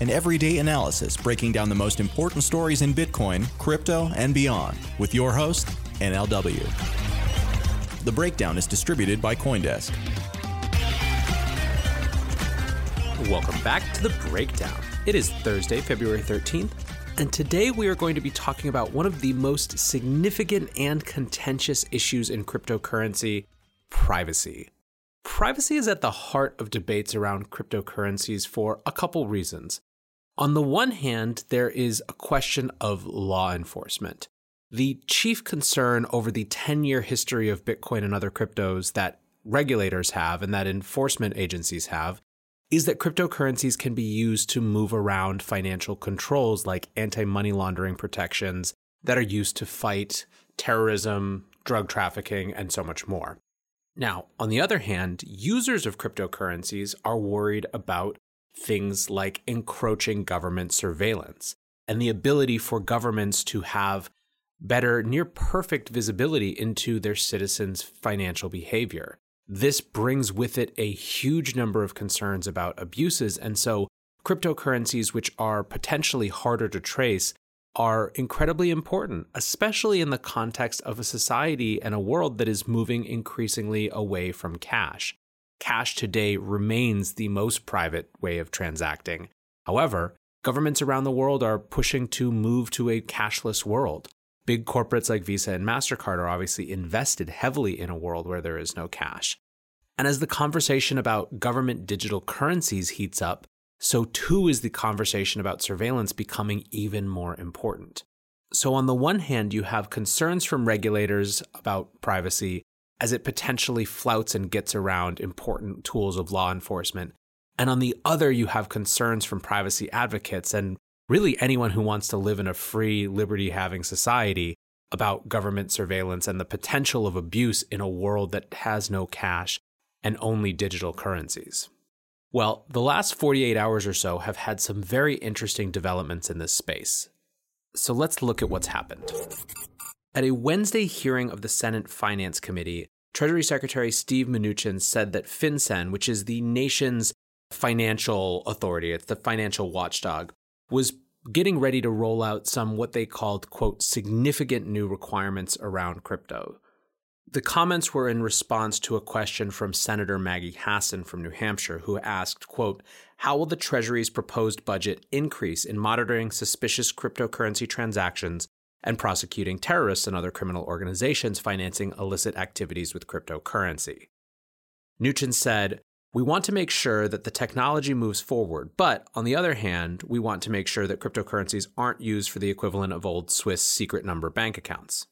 an everyday analysis breaking down the most important stories in Bitcoin, crypto, and beyond, with your host, NLW. The Breakdown is distributed by Coindesk. Welcome back to The Breakdown. It is Thursday, February 13th, and today we are going to be talking about one of the most significant and contentious issues in cryptocurrency privacy. Privacy is at the heart of debates around cryptocurrencies for a couple reasons. On the one hand, there is a question of law enforcement. The chief concern over the 10 year history of Bitcoin and other cryptos that regulators have and that enforcement agencies have is that cryptocurrencies can be used to move around financial controls like anti money laundering protections that are used to fight terrorism, drug trafficking, and so much more. Now, on the other hand, users of cryptocurrencies are worried about things like encroaching government surveillance and the ability for governments to have better, near perfect visibility into their citizens' financial behavior. This brings with it a huge number of concerns about abuses, and so cryptocurrencies, which are potentially harder to trace, are incredibly important, especially in the context of a society and a world that is moving increasingly away from cash. Cash today remains the most private way of transacting. However, governments around the world are pushing to move to a cashless world. Big corporates like Visa and MasterCard are obviously invested heavily in a world where there is no cash. And as the conversation about government digital currencies heats up, so too is the conversation about surveillance becoming even more important. So, on the one hand, you have concerns from regulators about privacy as it potentially flouts and gets around important tools of law enforcement. And on the other, you have concerns from privacy advocates and really anyone who wants to live in a free, liberty having society about government surveillance and the potential of abuse in a world that has no cash and only digital currencies. Well, the last 48 hours or so have had some very interesting developments in this space. So let's look at what's happened. At a Wednesday hearing of the Senate Finance Committee, Treasury Secretary Steve Mnuchin said that FinCEN, which is the nation's financial authority, it's the financial watchdog, was getting ready to roll out some what they called, quote, significant new requirements around crypto. The comments were in response to a question from Senator Maggie Hassan from New Hampshire, who asked, quote, How will the Treasury's proposed budget increase in monitoring suspicious cryptocurrency transactions and prosecuting terrorists and other criminal organizations financing illicit activities with cryptocurrency? Mnuchin said, we want to make sure that the technology moves forward, but on the other hand, we want to make sure that cryptocurrencies aren't used for the equivalent of old Swiss secret number bank accounts.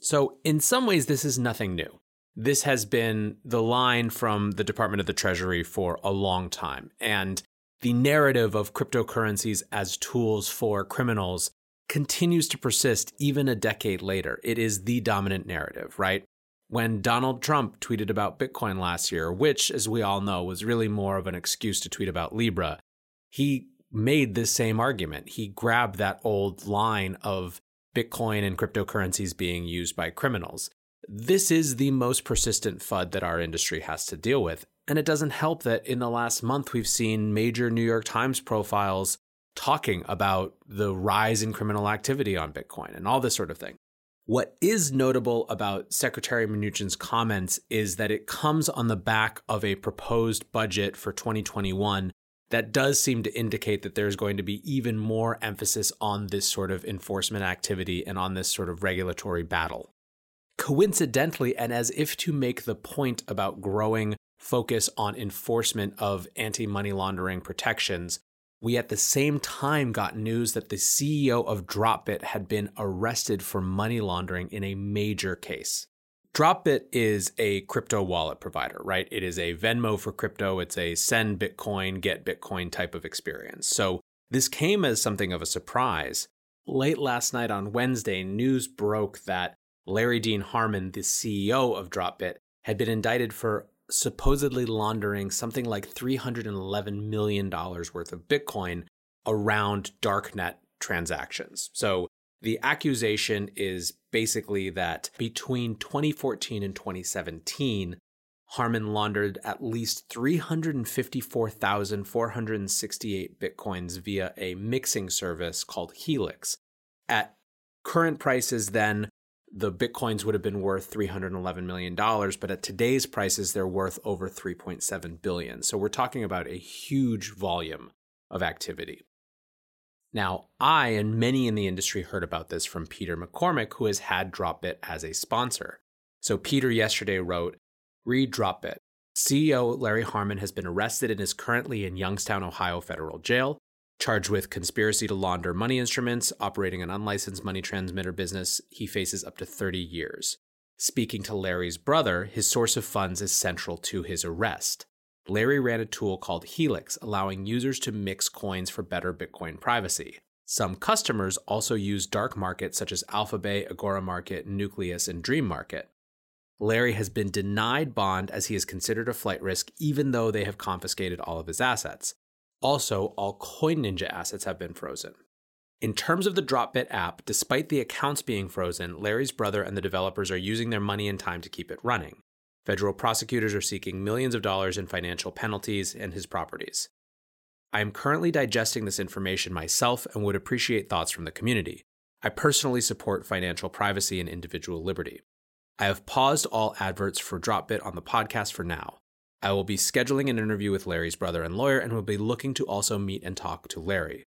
So, in some ways, this is nothing new. This has been the line from the Department of the Treasury for a long time. And the narrative of cryptocurrencies as tools for criminals continues to persist even a decade later. It is the dominant narrative, right? when Donald Trump tweeted about Bitcoin last year, which, as we all know, was really more of an excuse to tweet about Libra, he made this same argument. He grabbed that old line of Bitcoin and cryptocurrencies being used by criminals. this is the most persistent FUD that our industry has to deal with. And it doesn't help that in the last month, we've seen major New York Times profiles talking about the rise in criminal activity on Bitcoin and all this sort of thing. What is notable about Secretary Mnuchin's comments is that it comes on the back of a proposed budget for 2021 that does seem to indicate that there's going to be even more emphasis on this sort of enforcement activity and on this sort of regulatory battle. Coincidentally, and as if to make the point about growing focus on enforcement of anti money laundering protections, we at the same time got news that the CEO of Dropbit had been arrested for money laundering in a major case. Dropbit is a crypto wallet provider, right? It is a Venmo for crypto. It's a send Bitcoin, get Bitcoin type of experience. So this came as something of a surprise. Late last night on Wednesday, news broke that Larry Dean Harmon, the CEO of Dropbit, had been indicted for supposedly laundering something like $311 million worth of Bitcoin around darknet transactions. So the accusation is basically that between 2014 and 2017, Harmon laundered at least 354,468 bitcoins via a mixing service called Helix. At current prices, then, the bitcoins would have been worth $311 million, but at today's prices, they're worth over 3.7 billion. So we're talking about a huge volume of activity. Now, I and many in the industry heard about this from Peter McCormack, who has had Dropbit as a sponsor. So Peter yesterday wrote, Read Dropbit. CEO Larry Harmon has been arrested and is currently in Youngstown, Ohio federal jail charged with conspiracy to launder money instruments, operating an unlicensed money transmitter business. He faces up to 30 years. Speaking to Larry's brother, his source of funds is central to his arrest. Larry ran a tool called Helix, allowing users to mix coins for better Bitcoin privacy. Some customers also use dark markets such as Alphabay, Agora Market, Nucleus, and Dream Market. Larry has been denied bond as he is considered a flight risk, even though they have confiscated all of his assets. Also, all Coin Ninja assets have been frozen. In terms of the Dropbit app, despite the accounts being frozen, Larry's brother and the developers are using their money and time to keep it running. Federal prosecutors are seeking millions of dollars in financial penalties and his properties. I am currently digesting this information myself and would appreciate thoughts from the community. I personally support financial privacy and individual liberty. I have paused all adverts for Dropbit on the podcast for now. I will be scheduling an interview with Larry's brother and lawyer and will be looking to also meet and talk to Larry.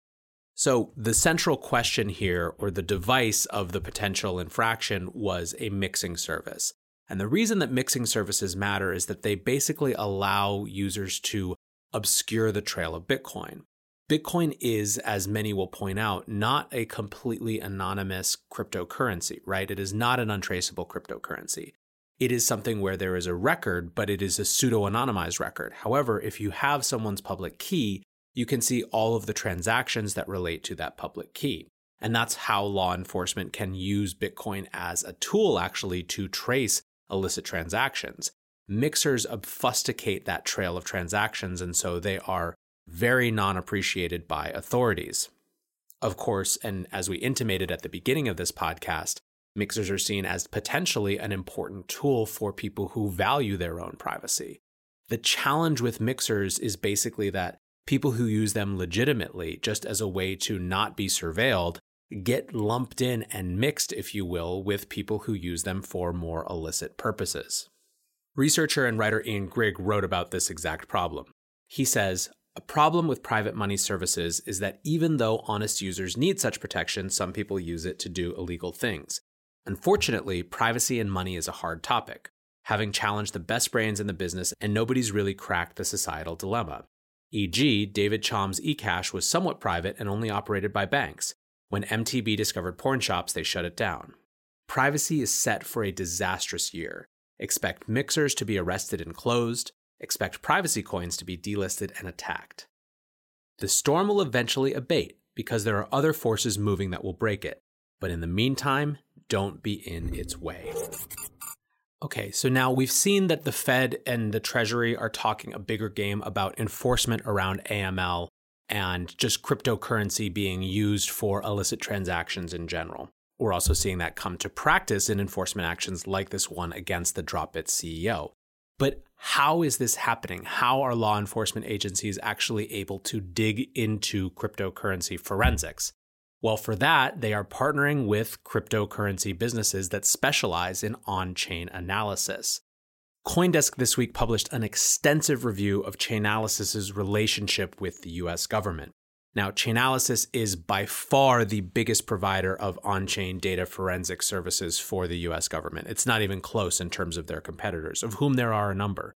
So, the central question here, or the device of the potential infraction, was a mixing service. And the reason that mixing services matter is that they basically allow users to obscure the trail of Bitcoin. Bitcoin is, as many will point out, not a completely anonymous cryptocurrency, right? It is not an untraceable cryptocurrency it is something where there is a record, but it is a pseudo anonymized record. However, if you have someone's public key, you can see all of the transactions that relate to that public key. And that's how law enforcement can use Bitcoin as a tool actually to trace illicit transactions. Mixers obfuscate that trail of transactions, and so they are very non appreciated by authorities. Of course, and as we intimated at the beginning of this podcast, mixers are seen as potentially an important tool for people who value their own privacy. The challenge with mixers is basically that people who use them legitimately, just as a way to not be surveilled, get lumped in and mixed, if you will, with people who use them for more illicit purposes. Researcher and writer Ian Grigg wrote about this exact problem. He says, a problem with private money services is that even though honest users need such protection, some people use it to do illegal things. Unfortunately, privacy and money is a hard topic, having challenged the best brains in the business, and nobody's really cracked the societal dilemma. E.g., David Chaum's eCash was somewhat private and only operated by banks. When MTB discovered porn shops, they shut it down. Privacy is set for a disastrous year. Expect mixers to be arrested and closed. Expect privacy coins to be delisted and attacked. The storm will eventually abate because there are other forces moving that will break it. But in the meantime, don't be in its way. Okay, so now we've seen that the Fed and the Treasury are talking a bigger game about enforcement around AML and just cryptocurrency being used for illicit transactions in general. We're also seeing that come to practice in enforcement actions like this one against the Dropbit CEO. But how is this happening? How are law enforcement agencies actually able to dig into cryptocurrency forensics? Well, for that, they are partnering with cryptocurrency businesses that specialize in on chain analysis. Coindesk this week published an extensive review of Chainalysis' relationship with the US government. Now, Chainalysis is by far the biggest provider of on chain data forensic services for the US government. It's not even close in terms of their competitors, of whom there are a number.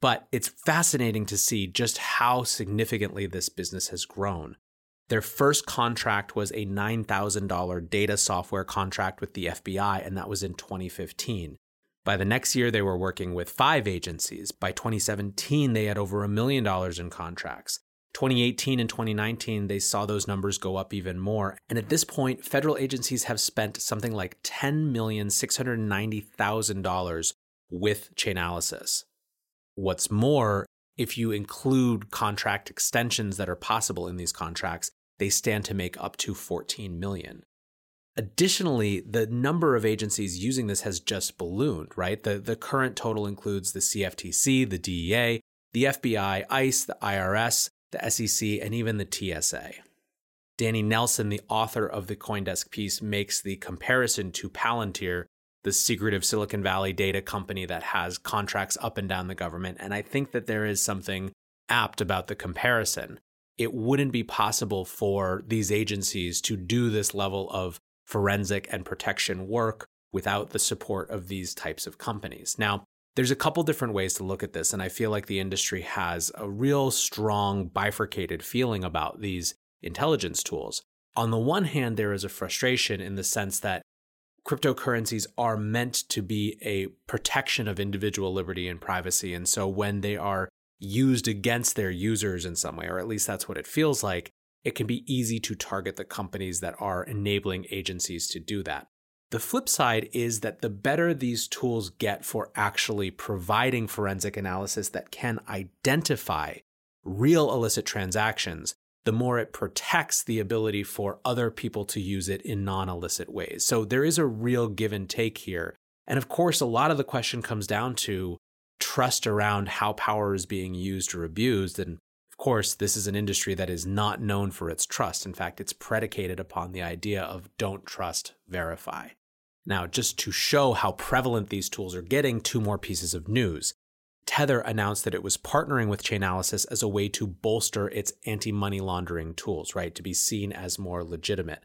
But it's fascinating to see just how significantly this business has grown. Their first contract was a $9,000 data software contract with the FBI, and that was in 2015. By the next year, they were working with five agencies. By 2017, they had over a million dollars in contracts. 2018 and 2019, they saw those numbers go up even more. And at this point, federal agencies have spent something like $10,690,000 with Chainalysis. What's more, if you include contract extensions that are possible in these contracts, they stand to make up to 14 million. Additionally, the number of agencies using this has just ballooned, right? The, the current total includes the CFTC, the DEA, the FBI, ICE, the IRS, the SEC, and even the TSA. Danny Nelson, the author of the Coindesk piece, makes the comparison to Palantir, the secretive Silicon Valley data company that has contracts up and down the government. And I think that there is something apt about the comparison. It wouldn't be possible for these agencies to do this level of forensic and protection work without the support of these types of companies. Now, there's a couple different ways to look at this, and I feel like the industry has a real strong bifurcated feeling about these intelligence tools. On the one hand, there is a frustration in the sense that cryptocurrencies are meant to be a protection of individual liberty and privacy. And so when they are used against their users in some way, or at least that's what it feels like, it can be easy to target the companies that are enabling agencies to do that. The flip side is that the better these tools get for actually providing forensic analysis that can identify real illicit transactions, the more it protects the ability for other people to use it in non illicit ways. So there is a real give and take here. And of course, a lot of the question comes down to trust around how power is being used or abused. And of course, this is an industry that is not known for its trust. In fact, it's predicated upon the idea of don't trust, verify. Now, just to show how prevalent these tools are getting, two more pieces of news. Tether announced that it was partnering with Chainalysis as a way to bolster its anti money laundering tools, right? To be seen as more legitimate.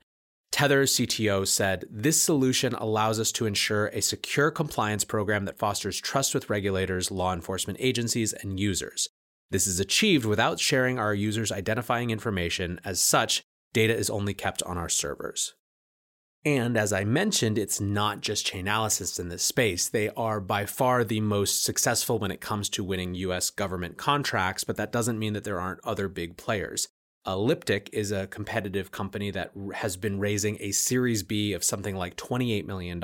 Tether's CTO said, This solution allows us to ensure a secure compliance program that fosters trust with regulators, law enforcement agencies, and users. This is achieved without sharing our users' identifying information. As such, data is only kept on our servers. And as I mentioned, it's not just Chainalysis in this space. They are by far the most successful when it comes to winning US government contracts, but that doesn't mean that there aren't other big players. Elliptic is a competitive company that has been raising a Series B of something like $28 million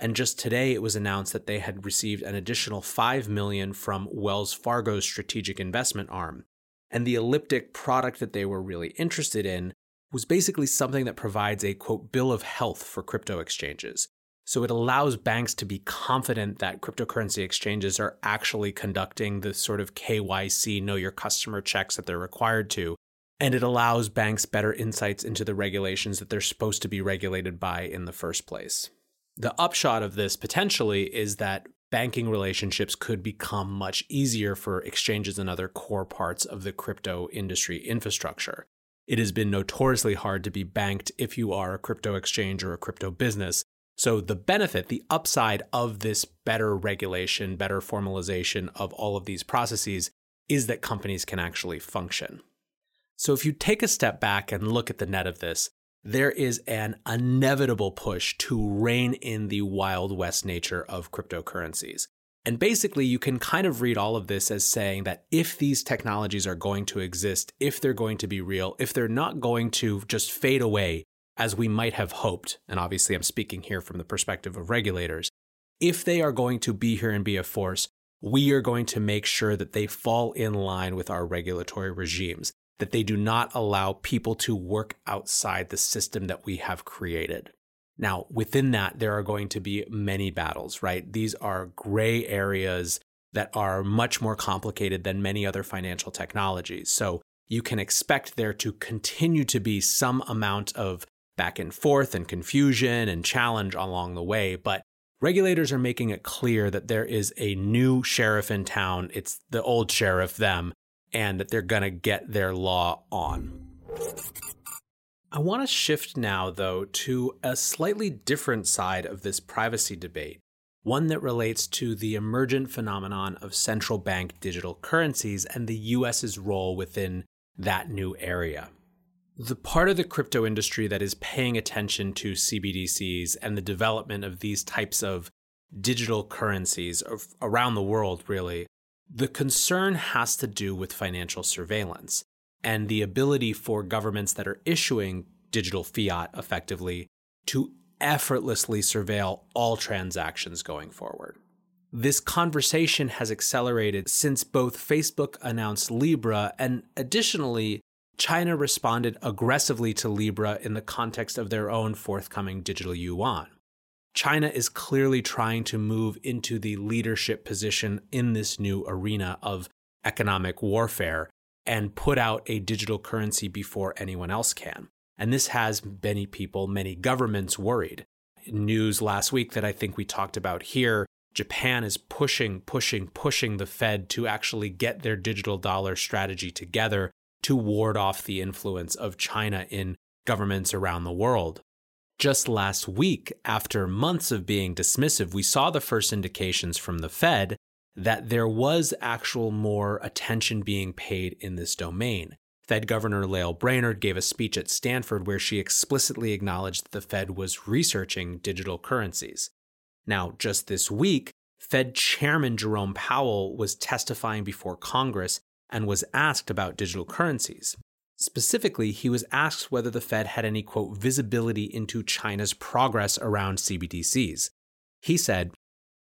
and just today it was announced that they had received an additional 5 million from Wells Fargo's strategic investment arm. And the elliptic product that they were really interested in was basically something that provides a quote bill of health for crypto exchanges. So it allows banks to be confident that cryptocurrency exchanges are actually conducting the sort of KYC know your customer checks that they're required to. And it allows banks better insights into the regulations that they're supposed to be regulated by in the first place. The upshot of this potentially is that banking relationships could become much easier for exchanges and other core parts of the crypto industry infrastructure. It has been notoriously hard to be banked if you are a crypto exchange or a crypto business. So, the benefit, the upside of this better regulation, better formalization of all of these processes is that companies can actually function. So, if you take a step back and look at the net of this, there is an inevitable push to rein in the Wild West nature of cryptocurrencies. And basically, you can kind of read all of this as saying that if these technologies are going to exist, if they're going to be real, if they're not going to just fade away as we might have hoped, and obviously I'm speaking here from the perspective of regulators, if they are going to be here and be a force, we are going to make sure that they fall in line with our regulatory regimes that they do not allow people to work outside the system that we have created. Now, within that, there are going to be many battles, right? These are gray areas that are much more complicated than many other financial technologies. So you can expect there to continue to be some amount of back and forth and confusion and challenge along the way. But regulators are making it clear that there is a new sheriff in town. It's the old sheriff, them, and that they're going to get their law on. I want to shift now, though, to a slightly different side of this privacy debate, one that relates to the emergent phenomenon of central bank digital currencies and the US's role within that new area. The part of the crypto industry that is paying attention to CBDCs and the development of these types of digital currencies around the world, really, the concern has to do with financial surveillance and the ability for governments that are issuing digital fiat effectively to effortlessly surveil all transactions going forward. This conversation has accelerated since both Facebook announced Libra and additionally, China responded aggressively to Libra in the context of their own forthcoming digital yuan. China is clearly trying to move into the leadership position in this new arena of economic warfare and put out a digital currency before anyone else can. And this has many people, many governments worried. News last week that I think we talked about here Japan is pushing, pushing, pushing the Fed to actually get their digital dollar strategy together to ward off the influence of China in governments around the world. Just last week, after months of being dismissive, we saw the first indications from the Fed that there was actual more attention being paid in this domain. Fed Governor Lael Brainard gave a speech at Stanford where she explicitly acknowledged that the Fed was researching digital currencies. Now, just this week, Fed Chairman Jerome Powell was testifying before Congress and was asked about digital currencies. Specifically, he was asked whether the Fed had any, quote, visibility into China's progress around CBDCs. He said,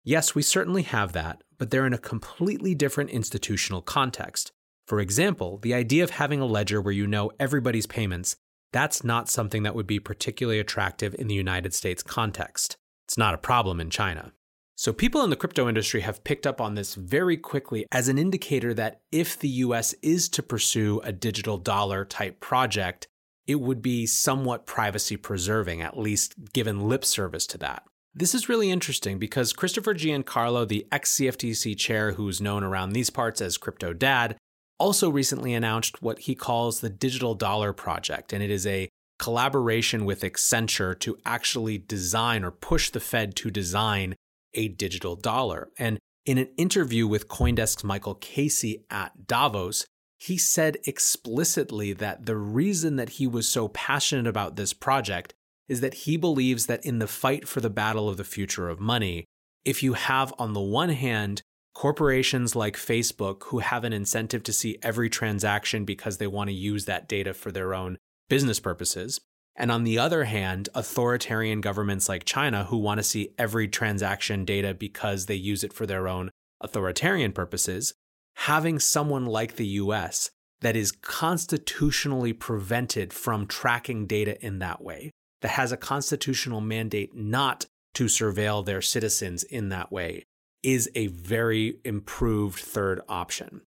Yes, we certainly have that, but they're in a completely different institutional context. For example, the idea of having a ledger where you know everybody's payments, that's not something that would be particularly attractive in the United States context. It's not a problem in China. So, people in the crypto industry have picked up on this very quickly as an indicator that if the US is to pursue a digital dollar type project, it would be somewhat privacy preserving, at least given lip service to that. This is really interesting because Christopher Giancarlo, the ex CFTC chair who's known around these parts as Crypto Dad, also recently announced what he calls the Digital Dollar Project, and it is a collaboration with Accenture to actually design or push the Fed to design a digital dollar. And in an interview with Coindesk's Michael Casey at Davos, he said explicitly that the reason that he was so passionate about this project is that he believes that in the fight for the battle of the future of money, if you have on the one hand corporations like Facebook who have an incentive to see every transaction because they want to use that data for their own business purposes. And on the other hand, authoritarian governments like China who want to see every transaction data because they use it for their own authoritarian purposes, having someone like the US that is constitutionally prevented from tracking data in that way, that has a constitutional mandate not to surveil their citizens in that way, is a very improved third option.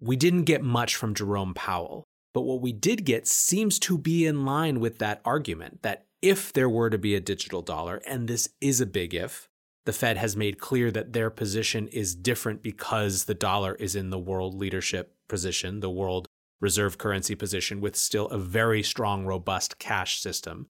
We didn't get much from Jerome Powell. But what we did get seems to be in line with that argument that if there were to be a digital dollar, and this is a big if, the Fed has made clear that their position is different because the dollar is in the world leadership position, the world reserve currency position, with still a very strong, robust cash system.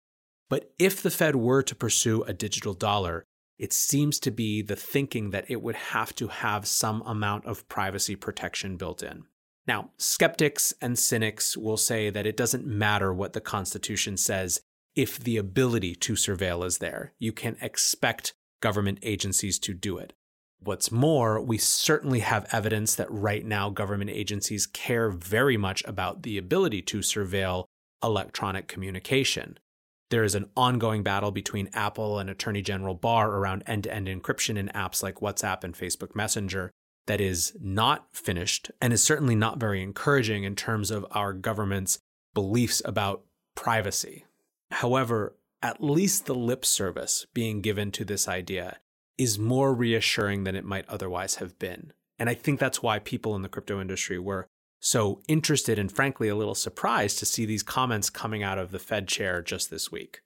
But if the Fed were to pursue a digital dollar, it seems to be the thinking that it would have to have some amount of privacy protection built in. Now, skeptics and cynics will say that it doesn't matter what the Constitution says if the ability to surveil is there. You can expect government agencies to do it. What's more, we certainly have evidence that right now government agencies care very much about the ability to surveil electronic communication. There is an ongoing battle between Apple and Attorney General Barr around end to end encryption in apps like WhatsApp and Facebook Messenger that is not finished and is certainly not very encouraging in terms of our government's beliefs about privacy. However, at least the lip service being given to this idea is more reassuring than it might otherwise have been. And I think that's why people in the crypto industry were so interested and frankly a little surprised to see these comments coming out of the Fed chair just this week.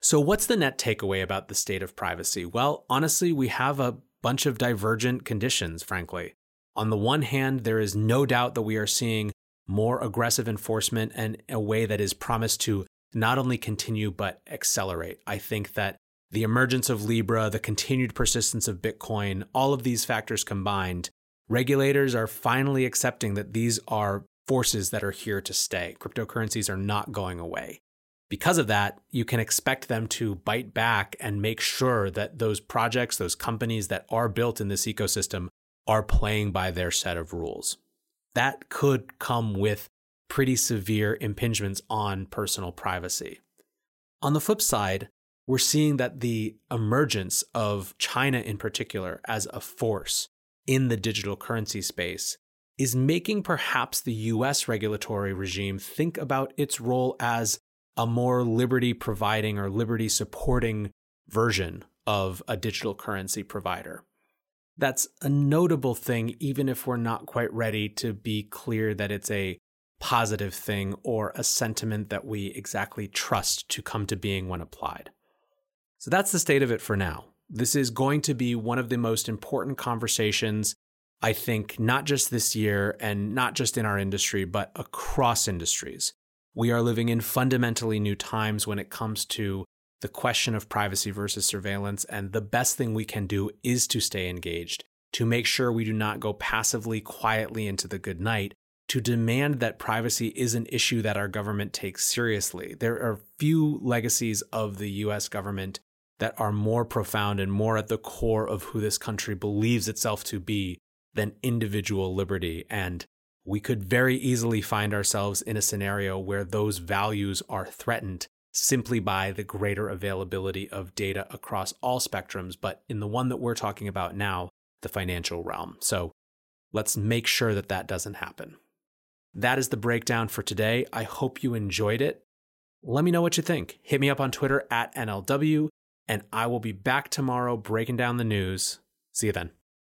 So, what's the net takeaway about the state of privacy? Well, honestly, we have a bunch of divergent conditions, frankly. On the one hand, there is no doubt that we are seeing more aggressive enforcement and a way that is promised to not only continue but accelerate. I think that the emergence of Libra, the continued persistence of Bitcoin, all of these factors combined, regulators are finally accepting that these are forces that are here to stay. Cryptocurrencies are not going away. Because of that, you can expect them to bite back and make sure that those projects, those companies that are built in this ecosystem are playing by their set of rules. That could come with pretty severe impingements on personal privacy. On the flip side, we're seeing that the emergence of China in particular as a force in the digital currency space is making perhaps the US regulatory regime think about its role as a more liberty providing or liberty supporting version of a digital currency provider. That's a notable thing, even if we're not quite ready to be clear that it's a positive thing or a sentiment that we exactly trust to come to being when applied. So that's the state of it for now. This is going to be one of the most important conversations, I think, not just this year and not just in our industry, but across industries. We are living in fundamentally new times when it comes to the question of privacy versus surveillance. And the best thing we can do is to stay engaged, to make sure we do not go passively, quietly into the good night, to demand that privacy is an issue that our government takes seriously. There are few legacies of the US government that are more profound and more at the core of who this country believes itself to be than individual liberty. And we could very easily find ourselves in a scenario where those values are threatened simply by the greater availability of data across all spectrums, but in the one that we're talking about now, the financial realm. So let's make sure that that doesn't happen. That is the breakdown for today. I hope you enjoyed it. Let me know what you think. Hit me up on Twitter at NLW, and I will be back tomorrow breaking down the news. See you then.